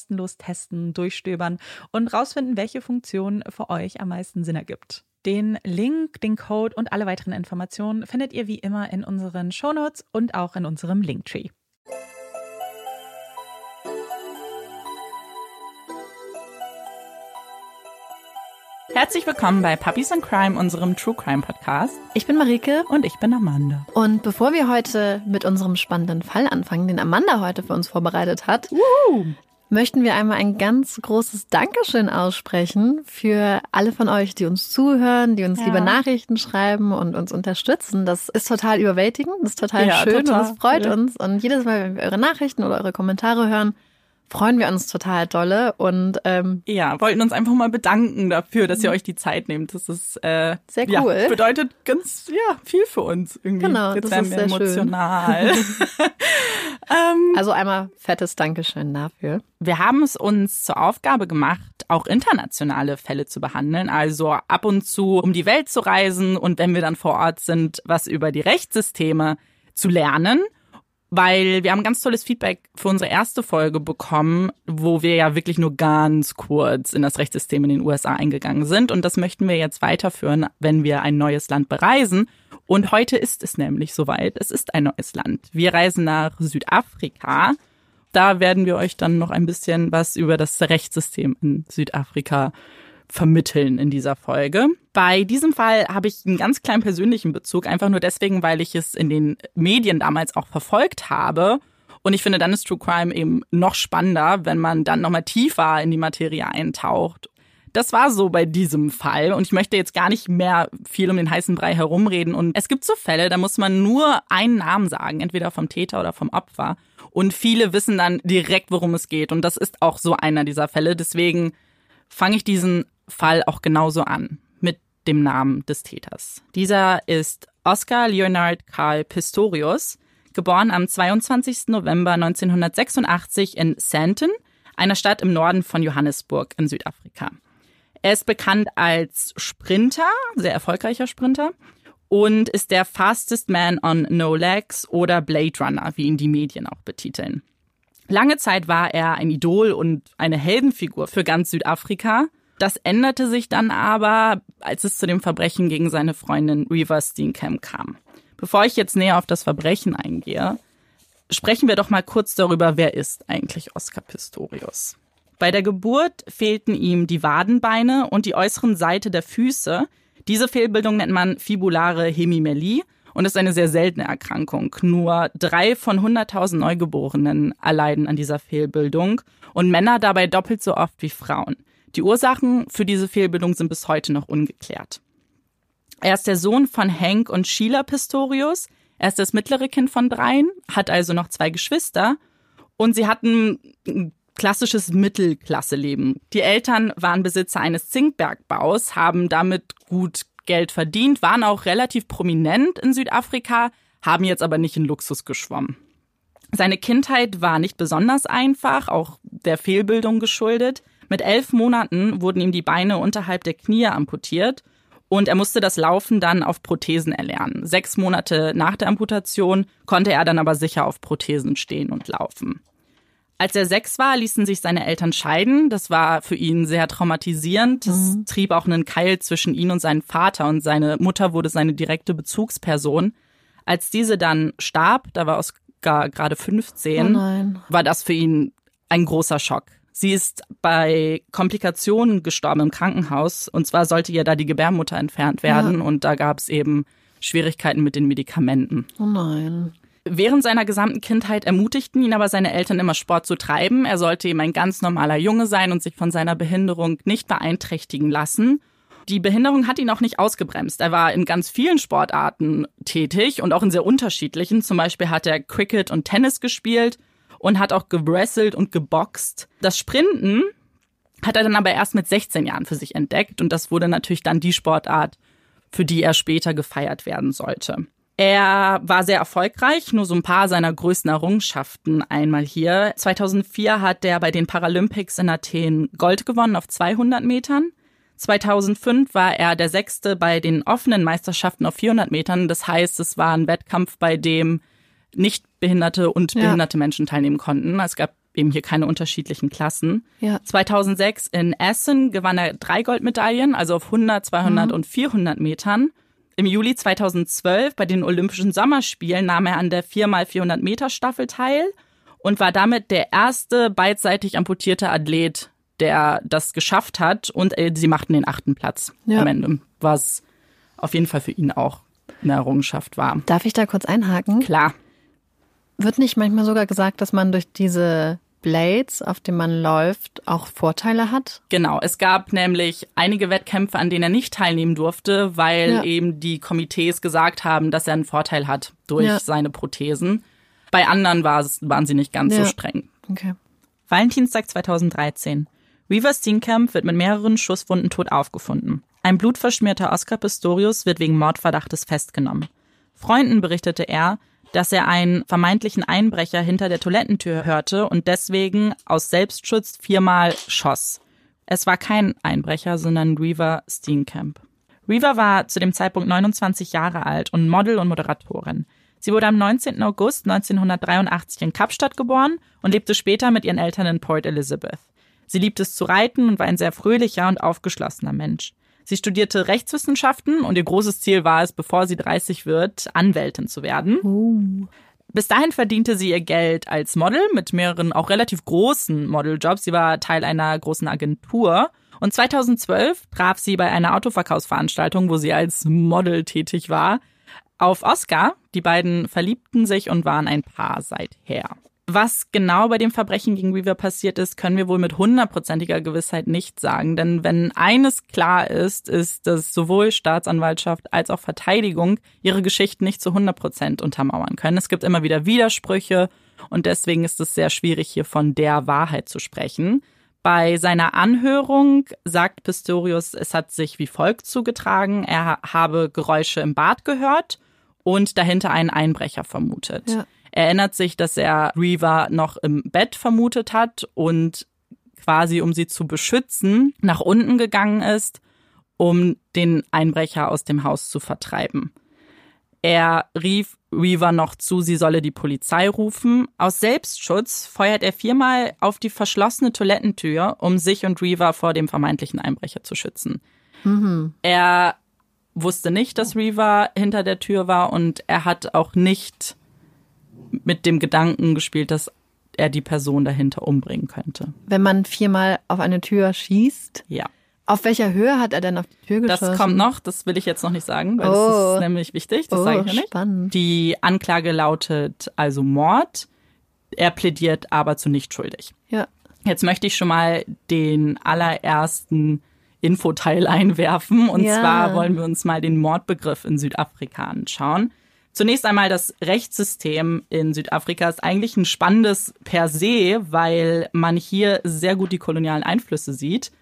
kostenlos testen, durchstöbern und rausfinden, welche Funktion für euch am meisten Sinn ergibt. Den Link, den Code und alle weiteren Informationen findet ihr wie immer in unseren Shownotes und auch in unserem Linktree. Herzlich willkommen bei Puppies and Crime, unserem True Crime Podcast. Ich bin Marike und ich bin Amanda. Und bevor wir heute mit unserem spannenden Fall anfangen, den Amanda heute für uns vorbereitet hat, möchten wir einmal ein ganz großes Dankeschön aussprechen für alle von euch, die uns zuhören, die uns Ja. liebe Nachrichten schreiben und uns unterstützen. Das ist total überwältigend, das ist total Ja, schön total. und es freut Ja. uns. Und jedes Mal, wenn wir eure Nachrichten oder eure Kommentare hören, freuen wir uns total dolle. Und ähm, Ja, wollten uns einfach mal bedanken dafür, dass ihr euch die Zeit nehmt. Das ist äh, Sehr ja, cool. bedeutet ganz ja viel für uns irgendwie. Genau, Jetzt das ist sehr emotional. ähm, also einmal fettes Dankeschön dafür. wir haben es uns zur Aufgabe gemacht, auch internationale Fälle zu behandeln. Also ab und zu um die Welt zu reisen und wenn wir dann vor Ort sind, was über die Rechtssysteme zu lernen. Weil wir haben ganz tolles Feedback für unsere erste Folge bekommen, wo wir ja wirklich nur ganz kurz in das Rechtssystem in den USA eingegangen sind. Und das möchten wir jetzt weiterführen, wenn wir ein neues Land bereisen. Und heute ist es nämlich soweit. Es ist ein neues Land. Wir reisen nach Südafrika. Da werden wir euch dann noch ein bisschen was über das Rechtssystem in Südafrika vermitteln in dieser Folge. Bei diesem Fall habe ich einen ganz kleinen persönlichen Bezug, einfach nur deswegen, weil ich es in den Medien damals auch verfolgt habe Und ich finde, dann ist True Crime eben noch spannender, wenn man dann nochmal tiefer in die Materie eintaucht. Das war so bei diesem Fall und ich möchte jetzt gar nicht mehr viel um den heißen Brei herumreden. Und es gibt so Fälle, da muss man nur einen Namen sagen, entweder vom Täter oder vom Opfer. Und viele wissen dann direkt, worum es geht. Und das ist auch so einer dieser Fälle. Deswegen fange ich diesen Fall auch genauso an mit dem Namen des Täters. Dieser ist Oscar Leonard Karl Pistorius, geboren am 22. November 1986 in Santon, einer Stadt im Norden von Johannesburg in Südafrika. Er ist bekannt als Sprinter, sehr erfolgreicher Sprinter und ist der Fastest Man on No Legs oder Blade Runner, wie ihn die Medien auch betiteln. Lange Zeit war er ein Idol und eine Heldenfigur für ganz Südafrika. Das änderte sich dann aber, als es zu dem Verbrechen gegen seine Freundin Reaver Steenkamp kam. Bevor ich jetzt näher auf das Verbrechen eingehe, sprechen wir doch mal kurz darüber, wer ist eigentlich Oscar Pistorius. Bei der Geburt fehlten ihm die Wadenbeine und die äußeren Seite der Füße. Diese Fehlbildung nennt man fibulare Hemimelie und ist eine sehr seltene Erkrankung. Nur drei von 100.000 Neugeborenen erleiden an dieser Fehlbildung und Männer dabei doppelt so oft wie Frauen. Die Ursachen für diese Fehlbildung sind bis heute noch ungeklärt. Er ist der Sohn von Hank und Sheila Pistorius. Er ist das mittlere Kind von dreien, hat also noch zwei Geschwister und sie hatten klassisches Mittelklasse-Leben. Die Eltern waren Besitzer eines Zinkbergbaus, haben damit gut Geld verdient, waren auch relativ prominent in Südafrika, haben jetzt aber nicht in Luxus geschwommen. Seine Kindheit war nicht besonders einfach, auch der Fehlbildung geschuldet. Mit elf Monaten wurden ihm die Beine unterhalb der Knie amputiert und er musste das Laufen dann auf Prothesen erlernen. Sechs Monate nach der Amputation konnte er dann aber sicher auf Prothesen stehen und laufen. Als er sechs war, ließen sich seine Eltern scheiden. Das war für ihn sehr traumatisierend. Das mhm. trieb auch einen Keil zwischen ihn und seinem Vater und seine Mutter wurde seine direkte Bezugsperson. Als diese dann starb, da war Oscar gerade 15, oh war das für ihn ein großer Schock. Sie ist bei Komplikationen gestorben im Krankenhaus und zwar sollte ihr da die Gebärmutter entfernt werden ja. und da gab es eben Schwierigkeiten mit den Medikamenten. Oh nein. Während seiner gesamten Kindheit ermutigten ihn aber seine Eltern immer Sport zu treiben. Er sollte eben ein ganz normaler Junge sein und sich von seiner Behinderung nicht beeinträchtigen lassen. Die Behinderung hat ihn auch nicht ausgebremst. Er war in ganz vielen Sportarten tätig und auch in sehr unterschiedlichen. Zum Beispiel hat er Cricket und Tennis gespielt und hat auch gewrestelt und geboxt. Das Sprinten hat er dann aber erst mit 16 Jahren für sich entdeckt und das wurde natürlich dann die Sportart, für die er später gefeiert werden sollte. Er war sehr erfolgreich, nur so ein paar seiner größten Errungenschaften einmal hier. 2004 hat er bei den Paralympics in Athen Gold gewonnen auf 200 Metern. 2005 war er der Sechste bei den offenen Meisterschaften auf 400 Metern. Das heißt, es war ein Wettkampf, bei dem nicht behinderte und behinderte ja. Menschen teilnehmen konnten. Es gab eben hier keine unterschiedlichen Klassen. Ja. 2006 in Essen gewann er drei Goldmedaillen, also auf 100, 200 mhm. und 400 Metern. Im Juli 2012 bei den Olympischen Sommerspielen nahm er an der 4x400 Meter Staffel teil und war damit der erste beidseitig amputierte Athlet, der das geschafft hat. Und äh, sie machten den achten Platz ja. am Ende, was auf jeden Fall für ihn auch eine Errungenschaft war. Darf ich da kurz einhaken? Klar. Wird nicht manchmal sogar gesagt, dass man durch diese Blades, auf denen man läuft, auch Vorteile hat? Genau, es gab nämlich einige Wettkämpfe, an denen er nicht teilnehmen durfte, weil ja. eben die Komitees gesagt haben, dass er einen Vorteil hat durch ja. seine Prothesen. Bei anderen war es, waren sie nicht ganz ja. so streng. Okay. Valentinstag 2013. Weaver Steenkamp wird mit mehreren Schusswunden tot aufgefunden. Ein blutverschmierter Oscar Pistorius wird wegen Mordverdachtes festgenommen. Freunden berichtete er, dass er einen vermeintlichen Einbrecher hinter der Toilettentür hörte und deswegen aus Selbstschutz viermal schoss. Es war kein Einbrecher, sondern Reaver Steenkamp. Reaver war zu dem Zeitpunkt 29 Jahre alt und Model und Moderatorin. Sie wurde am 19. August 1983 in Kapstadt geboren und lebte später mit ihren Eltern in Port Elizabeth. Sie liebte es zu reiten und war ein sehr fröhlicher und aufgeschlossener Mensch. Sie studierte Rechtswissenschaften und ihr großes Ziel war es, bevor sie 30 wird, Anwältin zu werden. Uh. Bis dahin verdiente sie ihr Geld als Model mit mehreren auch relativ großen Modeljobs. Sie war Teil einer großen Agentur. Und 2012 traf sie bei einer Autoverkaufsveranstaltung, wo sie als Model tätig war, auf Oscar. Die beiden verliebten sich und waren ein Paar seither. Was genau bei dem Verbrechen gegen Weaver passiert ist, können wir wohl mit hundertprozentiger Gewissheit nicht sagen. Denn wenn eines klar ist, ist, dass sowohl Staatsanwaltschaft als auch Verteidigung ihre Geschichten nicht zu 100 Prozent untermauern können. Es gibt immer wieder Widersprüche und deswegen ist es sehr schwierig, hier von der Wahrheit zu sprechen. Bei seiner Anhörung sagt Pistorius, es hat sich wie folgt zugetragen. Er habe Geräusche im Bad gehört und dahinter einen Einbrecher vermutet. Ja. Er erinnert sich, dass er Reaver noch im Bett vermutet hat und quasi, um sie zu beschützen, nach unten gegangen ist, um den Einbrecher aus dem Haus zu vertreiben. Er rief Reaver noch zu, sie solle die Polizei rufen. Aus Selbstschutz feuert er viermal auf die verschlossene Toilettentür, um sich und Reaver vor dem vermeintlichen Einbrecher zu schützen. Mhm. Er wusste nicht, dass Reaver hinter der Tür war und er hat auch nicht mit dem Gedanken gespielt, dass er die Person dahinter umbringen könnte. Wenn man viermal auf eine Tür schießt, Ja. auf welcher Höhe hat er denn auf die Tür geschossen? Das kommt noch, das will ich jetzt noch nicht sagen, weil Oh. das ist nämlich wichtig, das Oh, sage ich ja nicht. spannend. Die Anklage lautet also Mord. Er plädiert aber zu nicht schuldig. Ja. Jetzt möchte ich schon mal den allerersten Infoteil einwerfen. Und Ja. zwar wollen wir uns mal den Mordbegriff in Südafrika anschauen. Zunächst einmal das Rechtssystem in Südafrika ist eigentlich ein spannendes per se, weil man hier sehr gut die kolonialen Einflüsse sieht.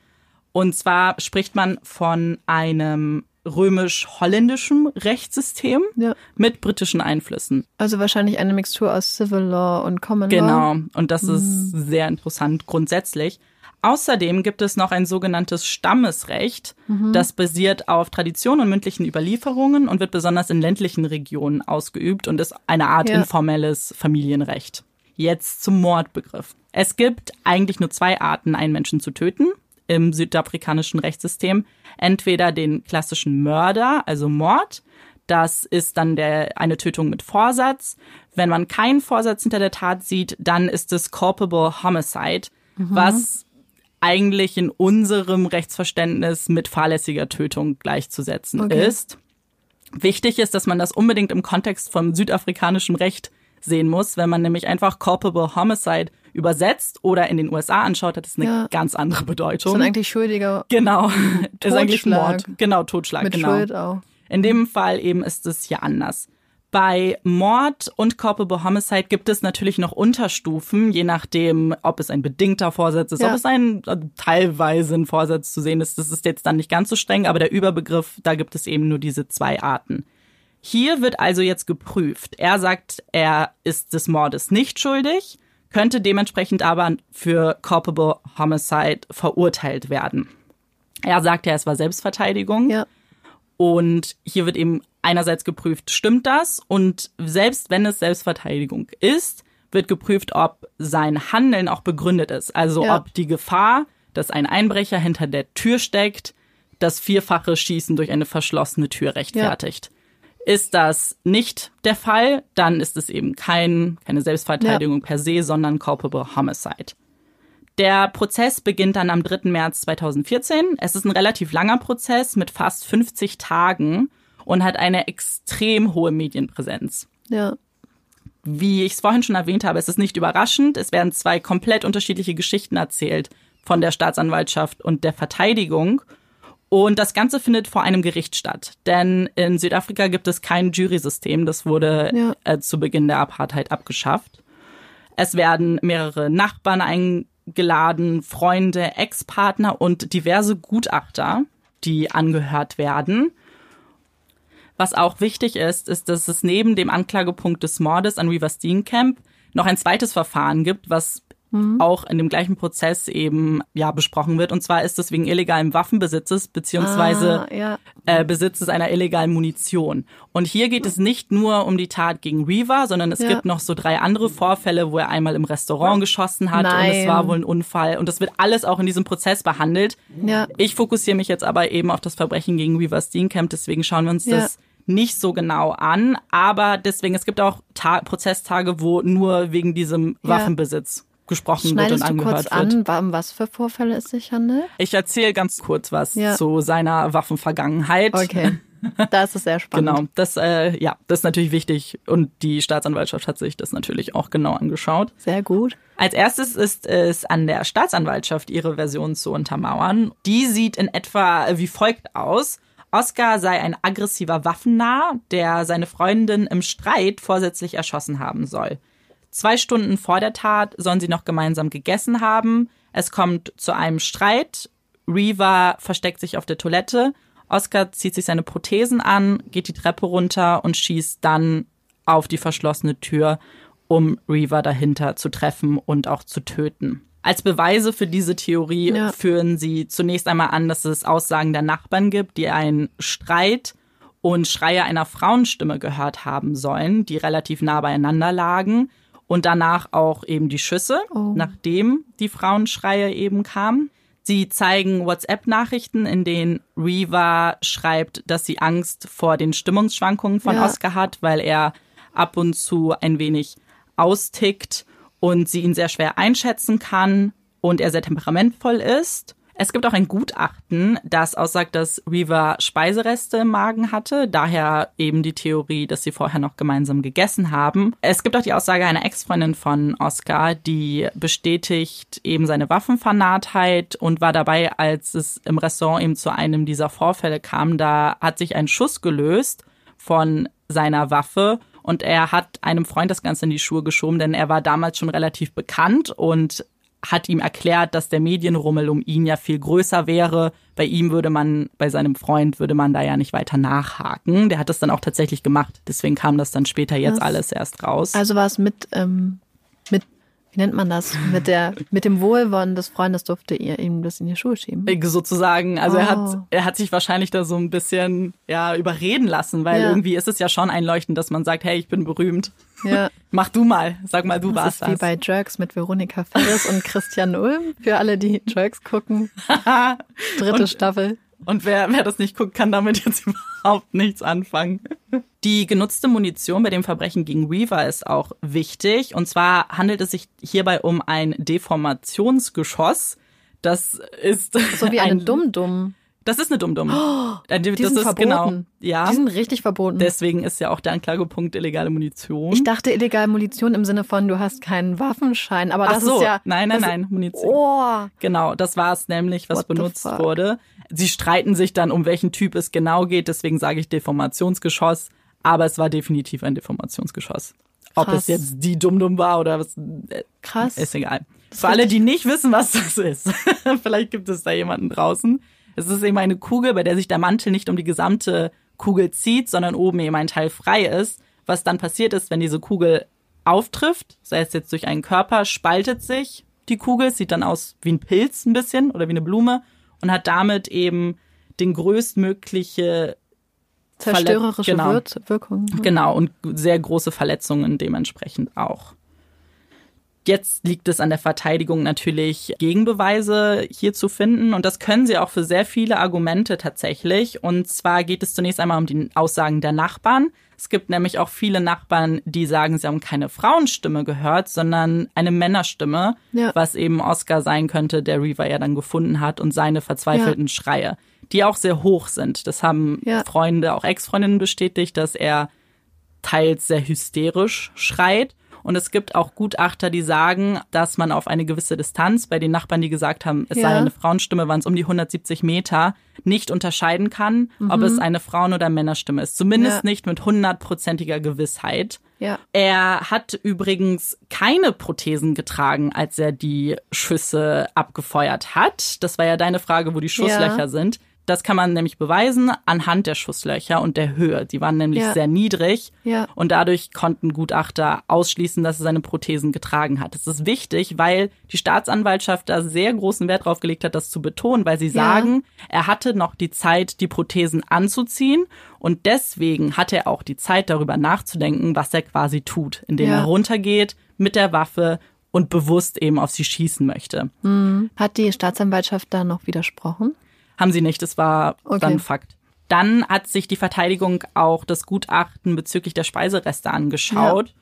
Und zwar spricht man von einem römisch-holländischen Rechtssystem Ja. mit britischen Einflüssen. Also wahrscheinlich eine Mixtur aus Civil Law und Common Law. Genau, und das ist sehr interessant grundsätzlich. Außerdem gibt es noch ein sogenanntes Stammesrecht, das basiert auf Tradition und mündlichen Überlieferungen und wird besonders in ländlichen Regionen ausgeübt und ist eine Art Ja. informelles Familienrecht. Jetzt zum Mordbegriff. Es gibt eigentlich nur zwei Arten, einen Menschen zu töten im südafrikanischen Rechtssystem. Entweder den klassischen Mörder, also Mord, das ist dann der, eine Tötung mit Vorsatz. Wenn man keinen Vorsatz hinter der Tat sieht, dann ist es culpable homicide, was eigentlich in unserem Rechtsverständnis mit fahrlässiger Tötung gleichzusetzen Okay. ist. Wichtig ist, dass man das unbedingt im Kontext vom südafrikanischen Recht sehen muss. Wenn man nämlich einfach culpable homicide übersetzt oder in den USA anschaut, hat es eine Ja. ganz andere Bedeutung. sind eigentlich Schuldige Genau. ist eigentlich Totschlag. Mord. Genau, Totschlag. mit genau. Schuld auch. In dem Fall eben ist es hier anders. Bei Mord und Culpable Homicide gibt es natürlich noch Unterstufen, je nachdem, ob es ein bedingter Vorsatz ist, Ja. ob es ein äh, teilweise ein Vorsatz zu sehen ist. Das ist jetzt dann nicht ganz so streng, aber der Überbegriff, da gibt es eben nur diese zwei Arten. Hier wird also jetzt geprüft. Er sagt, er ist des Mordes nicht schuldig, könnte dementsprechend aber für Culpable Homicide verurteilt werden. Er sagt ja, es war Selbstverteidigung. Ja. Und hier wird eben einerseits geprüft, stimmt das? Und selbst wenn es Selbstverteidigung ist, wird geprüft, ob sein Handeln auch begründet ist. Also Ja. ob die Gefahr, dass ein Einbrecher hinter der Tür steckt, das vierfache Schießen durch eine verschlossene Tür rechtfertigt. Ist das nicht der Fall, dann ist es eben kein, keine Selbstverteidigung per se, sondern culpable homicide. Der Prozess beginnt dann am 3. März 2014. Es ist ein relativ langer Prozess mit fast 50 Tagen und hat eine extrem hohe Medienpräsenz. Ja. Wie ich es vorhin schon erwähnt habe, es ist nicht überraschend. Es werden zwei komplett unterschiedliche Geschichten erzählt von der Staatsanwaltschaft und der Verteidigung. Und das Ganze findet vor einem Gericht statt. Denn in Südafrika gibt es kein Jurysystem. Das wurde Ja. äh, zu Beginn der Apartheid abgeschafft. Es werden mehrere Nachbarn eingeladen, Freunde, Ex-Partner und diverse Gutachter, die angehört werden. Was auch wichtig ist, ist, dass es neben dem Anklagepunkt des Mordes an Weaver Steenkamp noch ein zweites Verfahren gibt, was auch in dem gleichen Prozess eben ja besprochen wird. Und zwar ist es wegen illegalen Waffenbesitzes beziehungsweise Ah, ja. äh, Besitzes einer illegalen Munition. Und hier geht es nicht nur um die Tat gegen Reaver, sondern es Ja. gibt noch so drei andere Vorfälle, wo er einmal im Restaurant geschossen hat und es Nein. war wohl ein Unfall. Und das wird alles auch in diesem Prozess behandelt. Ja. Ich fokussiere mich jetzt aber eben auf das Verbrechen gegen Weaver Steenkamp, deswegen schauen wir uns das nicht so genau an. Aber deswegen, es gibt auch Ta Prozesstage, wo nur wegen diesem. Waffenbesitz gesprochen wird Schneidest und du kurz angehört wird. an, um was für Vorfälle es sich handelt? Ich erzähle ganz kurz was Ja. zu seiner Waffenvergangenheit. Okay. Da ist es sehr spannend. Genau, das, äh, ja, das ist natürlich wichtig und die Staatsanwaltschaft hat sich das natürlich auch genau angeschaut. Sehr gut. Als erstes ist es an der Staatsanwaltschaft, ihre Version zu untermauern. Die sieht in etwa wie folgt aus. Oscar sei ein aggressiver Waffennah, der seine Freundin im Streit vorsätzlich erschossen haben soll. Zwei Stunden vor der Tat sollen sie noch gemeinsam gegessen haben. Es kommt zu einem Streit. Reva versteckt sich auf der Toilette. Oscar zieht sich seine Prothesen an, geht die Treppe runter und schießt dann auf die verschlossene Tür, um Reva dahinter zu treffen und auch zu töten. Als Beweise für diese Theorie Ja. führen sie zunächst einmal an, dass es Aussagen der Nachbarn gibt, die einen Streit und Schreie einer Frauenstimme gehört haben sollen, die relativ nah beieinander lagen. Und danach auch eben die Schüsse, nachdem die Frauenschreie eben kamen. Sie zeigen WhatsApp-Nachrichten, in denen Reva schreibt, dass sie Angst vor den Stimmungsschwankungen von Ja. Oscar hat, weil er ab und zu ein wenig austickt und sie ihn sehr schwer einschätzen kann und er sehr temperamentvoll ist. Es gibt auch ein Gutachten, das aussagt, dass Reva Speisereste im Magen hatte, daher eben die Theorie, dass sie vorher noch gemeinsam gegessen haben. Es gibt auch die Aussage einer Ex-Freundin von Oscar, die bestätigt eben seine Waffenfanatheit und war dabei, als es im Restaurant eben zu einem dieser Vorfälle kam. Da hat sich ein Schuss gelöst von seiner Waffe und er hat einem Freund das Ganze in die Schuhe geschoben, denn er war damals schon relativ bekannt und hat ihm erklärt, dass der Medienrummel um ihn ja viel größer wäre. Bei ihm würde man, bei seinem Freund würde man da ja nicht weiter nachhaken. Der hat das dann auch tatsächlich gemacht. Deswegen kam das dann später jetzt Was? alles erst raus. Also war es mit, ähm, mit, wie nennt man das? Mit der, mit dem Wohlwollen des Freundes durfte ihr ihm das in die Schuhe schieben. Äh, sozusagen. Also er Oh. hat, er hat sich wahrscheinlich da so ein bisschen ja überreden lassen, weil Ja. irgendwie ist es ja schon einleuchtend, dass man sagt, hey, ich bin berühmt. Ja. Mach du mal, sag mal, du Das warst ist wie das. bei Jerks mit Veronika Ferris und Christian Ulm. Für alle, die Jerks gucken. Dritte Und- Staffel. Und wer, wer das nicht guckt, kann damit jetzt überhaupt nichts anfangen. Die genutzte Munition bei dem Verbrechen gegen Weaver ist auch wichtig. Und zwar handelt es sich hierbei um ein Deformationsgeschoss. Das ist So wie ein Dumm-Dumm. Das ist eine Dumm-Dumm. Äh, Die das sind ist verboten. genau. Ja. Die sind richtig verboten. Deswegen ist ja auch der Anklagepunkt illegale Munition. ich dachte illegal Munition im Sinne von, du hast keinen Waffenschein. Aber Ach das so, ist ja. nein, nein, das nein, Munition. Oh. Genau, das war es nämlich, was What benutzt wurde. Sie streiten sich dann, um welchen Typ es genau geht, deswegen sage ich Deformationsgeschoss, aber es war definitiv ein Deformationsgeschoss. Ob Krass. es jetzt die Dumm-Dumm war oder was, äh, Krass. ist egal. Für alle, die nicht wissen, was das ist, vielleicht gibt es da jemanden draußen. Es ist eben eine Kugel, bei der sich der Mantel nicht um die gesamte Kugel zieht, sondern oben eben ein Teil frei ist. Was dann passiert ist, wenn diese Kugel auftrifft, sei es jetzt durch einen Körper, spaltet sich die Kugel, sieht dann aus wie ein Pilz ein bisschen oder wie eine Blume und hat damit eben den größtmögliche Zerstörerische Genau. Wirkung. Genau, und sehr große Verletzungen dementsprechend auch. Jetzt liegt es an der Verteidigung natürlich, Gegenbeweise hier zu finden. Und das können sie auch für sehr viele Argumente tatsächlich. Und zwar geht es zunächst einmal um die Aussagen der Nachbarn. Es gibt nämlich auch viele Nachbarn, die sagen, sie haben keine Frauenstimme gehört, sondern eine Männerstimme, Ja. was eben Oscar sein könnte, der Reaver ja dann gefunden hat und seine verzweifelten Schreie, die auch sehr hoch sind. Das haben Ja. Freunde, auch Ex-Freundinnen bestätigt, dass er teils sehr hysterisch schreit. Und es gibt auch Gutachter, die sagen, dass man auf eine gewisse Distanz bei den Nachbarn, die gesagt haben, es sei Ja. eine Frauenstimme, waren es um die 170 Meter, nicht unterscheiden kann, ob es eine Frauen- oder Männerstimme ist. Zumindest Mhm. Ja. nicht mit hundertprozentiger Gewissheit. Ja. Er hat übrigens keine Prothesen getragen, als er die Schüsse abgefeuert hat. Das war ja deine Frage, wo die Schusslöcher Ja. sind. Das kann man nämlich beweisen anhand der Schusslöcher und der Höhe. Die waren nämlich Ja. sehr niedrig Ja. und dadurch konnten Gutachter ausschließen, dass er seine Prothesen getragen hat. Das ist wichtig, weil die Staatsanwaltschaft da sehr großen Wert drauf gelegt hat, das zu betonen, weil sie sagen, er hatte noch die Zeit, die Prothesen anzuziehen und deswegen hat er auch die Zeit, darüber nachzudenken, was er quasi tut, indem er runtergeht mit der Waffe und bewusst eben auf sie schießen möchte. Hat die Staatsanwaltschaft da noch widersprochen? Haben sie nicht, das war Okay. dann Fakt. Dann hat sich die Verteidigung auch das Gutachten bezüglich der Speisereste angeschaut.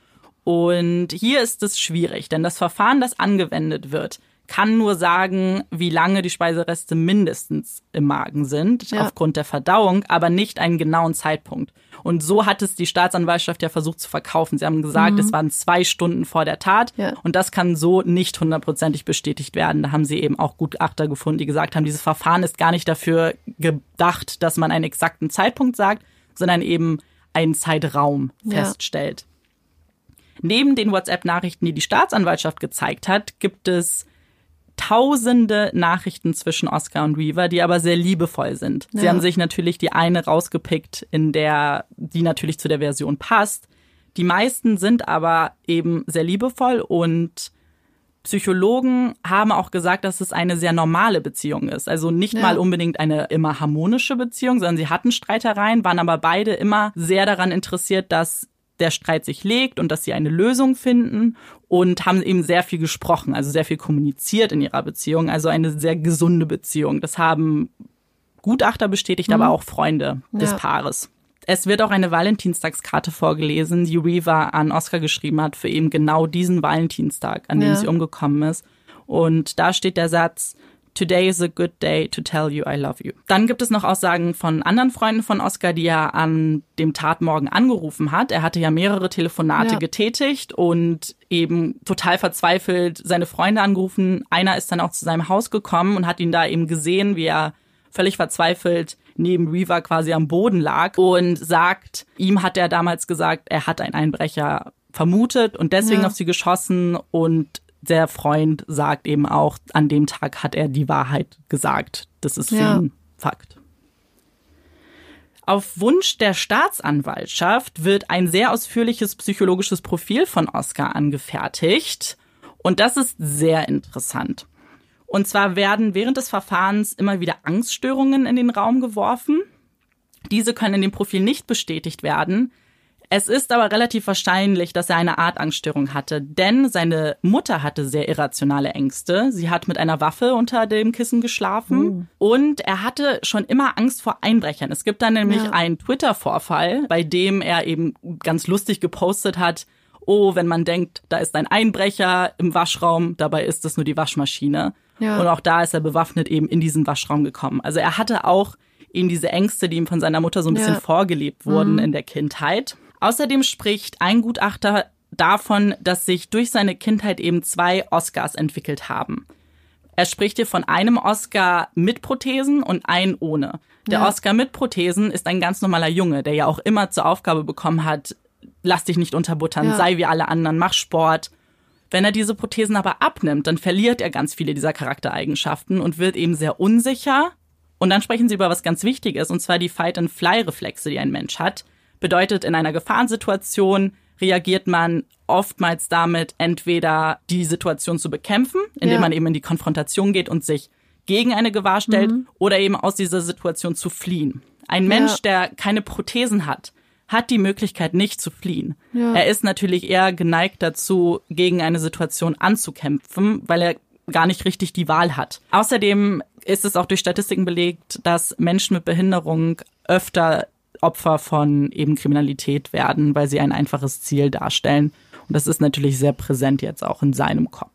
Und hier ist es schwierig, denn das Verfahren, das angewendet wird, kann nur sagen, wie lange die Speisereste mindestens im Magen sind, Ja. aufgrund der Verdauung, aber nicht einen genauen Zeitpunkt. Und so hat es die Staatsanwaltschaft ja versucht zu verkaufen. Sie haben gesagt, es waren zwei Stunden vor der Tat. Ja. Und das kann so nicht hundertprozentig bestätigt werden. Da haben sie eben auch Gutachter gefunden, die gesagt haben, dieses Verfahren ist gar nicht dafür gedacht, dass man einen exakten Zeitpunkt sagt, sondern eben einen Zeitraum Ja. feststellt. Neben den WhatsApp-Nachrichten, die die Staatsanwaltschaft gezeigt hat, gibt es tausende Nachrichten zwischen Oscar und Weaver, die aber sehr liebevoll sind. Sie Ja. haben sich natürlich die eine rausgepickt, in der, die natürlich zu der Version passt. Die meisten sind aber eben sehr liebevoll und Psychologen haben auch gesagt, dass es eine sehr normale Beziehung ist. Also nicht Ja. mal unbedingt eine immer harmonische Beziehung, sondern sie hatten Streitereien, waren aber beide immer sehr daran interessiert, dass der Streit sich legt und dass sie eine Lösung finden und haben eben sehr viel gesprochen, also sehr viel kommuniziert in ihrer Beziehung, also eine sehr gesunde Beziehung. Das haben Gutachter bestätigt, aber auch Freunde des Ja. Paares. Es wird auch eine Valentinstagskarte vorgelesen, die Reaver an Oscar geschrieben hat für eben genau diesen Valentinstag, an dem Ja. sie umgekommen ist. Und da steht der Satz, Today is a good day to tell you I love you. Dann gibt es noch Aussagen von anderen Freunden von Oscar, die er an dem Tatmorgen angerufen hat. Er hatte ja mehrere Telefonate Ja. getätigt und eben total verzweifelt seine Freunde angerufen. Einer ist dann auch zu seinem Haus gekommen und hat ihn da eben gesehen, wie er völlig verzweifelt neben Reaver quasi am Boden lag und sagt, ihm hat er damals gesagt, er hat einen Einbrecher vermutet und deswegen Ja. auf sie geschossen und der Freund sagt eben auch, an dem Tag hat er die Wahrheit gesagt. Das ist für Ja. ihn Fakt. Auf Wunsch der Staatsanwaltschaft wird ein sehr ausführliches psychologisches Profil von Oscar angefertigt. Und das ist sehr interessant. Und zwar werden während des Verfahrens immer wieder Angststörungen in den Raum geworfen. Diese können in dem Profil nicht bestätigt werden. Es ist aber relativ wahrscheinlich, dass er eine Art Angststörung hatte, denn seine Mutter hatte sehr irrationale Ängste. Sie hat mit einer Waffe unter dem Kissen geschlafen und er hatte schon immer Angst vor Einbrechern. Es gibt dann nämlich Ja. einen Twitter-Vorfall, bei dem er eben ganz lustig gepostet hat, oh, wenn man denkt, da ist ein Einbrecher im Waschraum, dabei ist es nur die Waschmaschine. Ja. Und auch da ist er bewaffnet eben in diesen Waschraum gekommen. Also er hatte auch eben diese Ängste, die ihm von seiner Mutter so ein bisschen Ja. vorgelebt wurden in der Kindheit. Außerdem spricht ein Gutachter davon, dass sich durch seine Kindheit eben zwei Oscars entwickelt haben. Er spricht hier von einem Oscar mit Prothesen und einen ohne. Der Ja. Oscar mit Prothesen ist ein ganz normaler Junge, der ja auch immer zur Aufgabe bekommen hat, lass dich nicht unterbuttern, Ja. sei wie alle anderen, mach Sport. Wenn er diese Prothesen aber abnimmt, dann verliert er ganz viele dieser Charaktereigenschaften und wird eben sehr unsicher. Und dann sprechen sie über was ganz Wichtiges, und zwar die Fight-and-Fly-Reflexe, die ein Mensch hat. Bedeutet, in einer Gefahrensituation reagiert man oftmals damit, entweder die Situation zu bekämpfen, indem Ja. man eben in die Konfrontation geht und sich gegen eine Gewahr stellt, oder eben aus dieser Situation zu fliehen. Ein Mensch, der keine Prothesen hat, hat die Möglichkeit nicht zu fliehen. Ja. Er ist natürlich eher geneigt dazu, gegen eine Situation anzukämpfen, weil er gar nicht richtig die Wahl hat. Außerdem ist es auch durch Statistiken belegt, dass Menschen mit Behinderung öfter Opfer von eben Kriminalität werden, weil sie ein einfaches Ziel darstellen. Und das ist natürlich sehr präsent jetzt auch in seinem Kopf.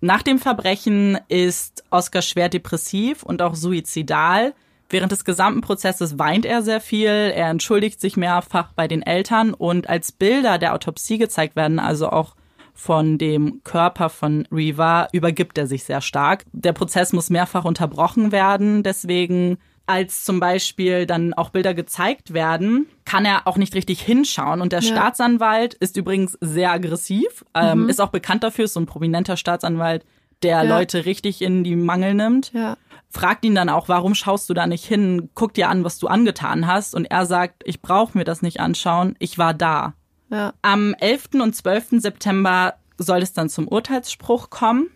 Nach dem Verbrechen ist Oskar schwer depressiv und auch suizidal. Während des gesamten Prozesses weint er sehr viel, er entschuldigt sich mehrfach bei den Eltern und als Bilder der Autopsie gezeigt werden, also auch von dem Körper von Reva, übergibt er sich sehr stark. Der Prozess muss mehrfach unterbrochen werden, deswegen als zum Beispiel dann auch Bilder gezeigt werden, kann er auch nicht richtig hinschauen. Und der Ja. Staatsanwalt ist übrigens sehr aggressiv, ähm, ist auch bekannt dafür, ist so ein prominenter Staatsanwalt, der Ja. Leute richtig in die Mangel nimmt Ja. fragt ihn dann auch, warum schaust du da nicht hin? Guck dir an, was du angetan hast. Und er sagt, ich brauche mir das nicht anschauen, ich war da. Ja. Am 11. und 12. September soll es dann zum Urteilsspruch kommen.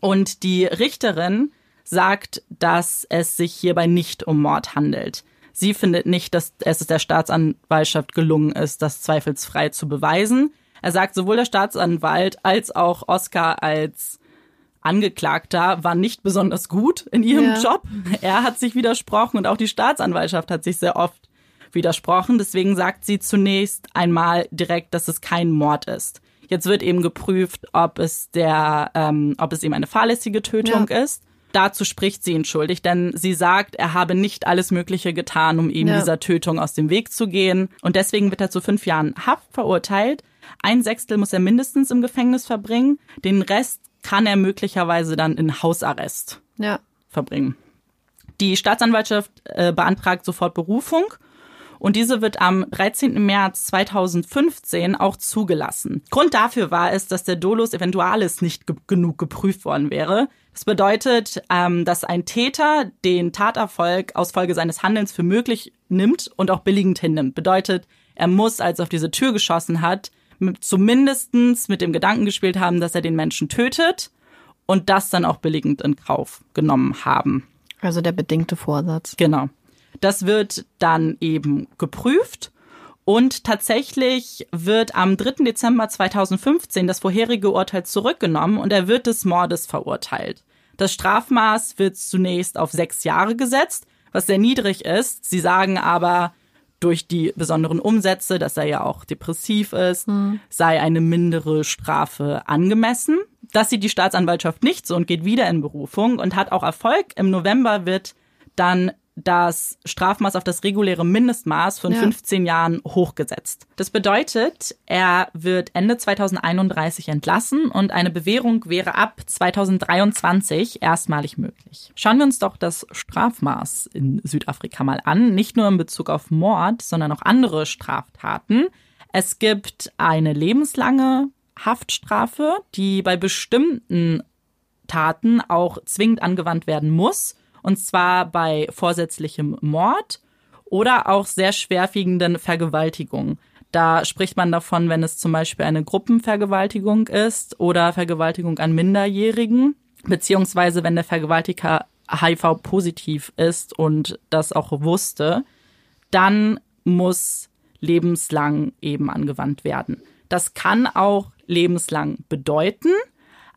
Und die Richterin sagt, dass es sich hierbei nicht um Mord handelt. Sie findet nicht, dass es der Staatsanwaltschaft gelungen ist, das zweifelsfrei zu beweisen. Er sagt, sowohl der Staatsanwalt als auch Oscar als Angeklagter war nicht besonders gut in ihrem Ja. Job. Er hat sich widersprochen und auch die Staatsanwaltschaft hat sich sehr oft widersprochen. Deswegen sagt sie zunächst einmal direkt, dass es kein Mord ist. Jetzt wird eben geprüft, ob es der, ähm, ob es eben eine fahrlässige Tötung Ja. ist. Dazu spricht sie ihn schuldig, denn sie sagt, er habe nicht alles Mögliche getan, um eben Ja. dieser Tötung aus dem Weg zu gehen. Und deswegen wird er zu fünf Jahren Haft verurteilt. Ein Sechstel muss er mindestens im Gefängnis verbringen. Den Rest kann er möglicherweise dann in Hausarrest Ja. verbringen. Die Staatsanwaltschaft äh, beantragt sofort Berufung und diese wird am 13. März 2015 auch zugelassen. Grund dafür war es, dass der Dolus Eventualis nicht ge genug geprüft worden wäre. Das bedeutet, ähm, dass ein Täter den Taterfolg aus Folge seines Handelns für möglich nimmt und auch billigend hinnimmt. Bedeutet, er muss, als er auf diese Tür geschossen hat, mit, zumindestens mit dem Gedanken gespielt haben, dass er den Menschen tötet und das dann auch billigend in Kauf genommen haben. Also der bedingte Vorsatz. Genau. Das wird dann eben geprüft und tatsächlich wird am 3. Dezember 2015 das vorherige Urteil zurückgenommen und er wird des Mordes verurteilt. Das Strafmaß wird zunächst auf sechs Jahre gesetzt, was sehr niedrig ist. Sie sagen aber, durch die besonderen Umsätze, dass er ja auch depressiv ist, sei eine mindere Strafe angemessen. Das sieht die Staatsanwaltschaft nicht so und geht wieder in Berufung und hat auch Erfolg. Im November wird dann das Strafmaß auf das reguläre Mindestmaß von Ja. 15 Jahren hochgesetzt. Das bedeutet, er wird Ende 2031 entlassen und eine Bewährung wäre ab 2023 erstmalig möglich. Schauen wir uns doch das Strafmaß in Südafrika mal an, nicht nur in Bezug auf Mord, sondern auch andere Straftaten. Es gibt eine lebenslange Haftstrafe, die bei bestimmten Taten auch zwingend angewandt werden muss. Und zwar bei vorsätzlichem Mord oder auch sehr schwerwiegenden Vergewaltigungen. Da spricht man davon, wenn es zum Beispiel eine Gruppenvergewaltigung ist oder Vergewaltigung an Minderjährigen, beziehungsweise wenn der Vergewaltiger HIV-positiv ist und das auch wusste, dann muss lebenslang eben angewandt werden. Das kann auch lebenslang bedeuten,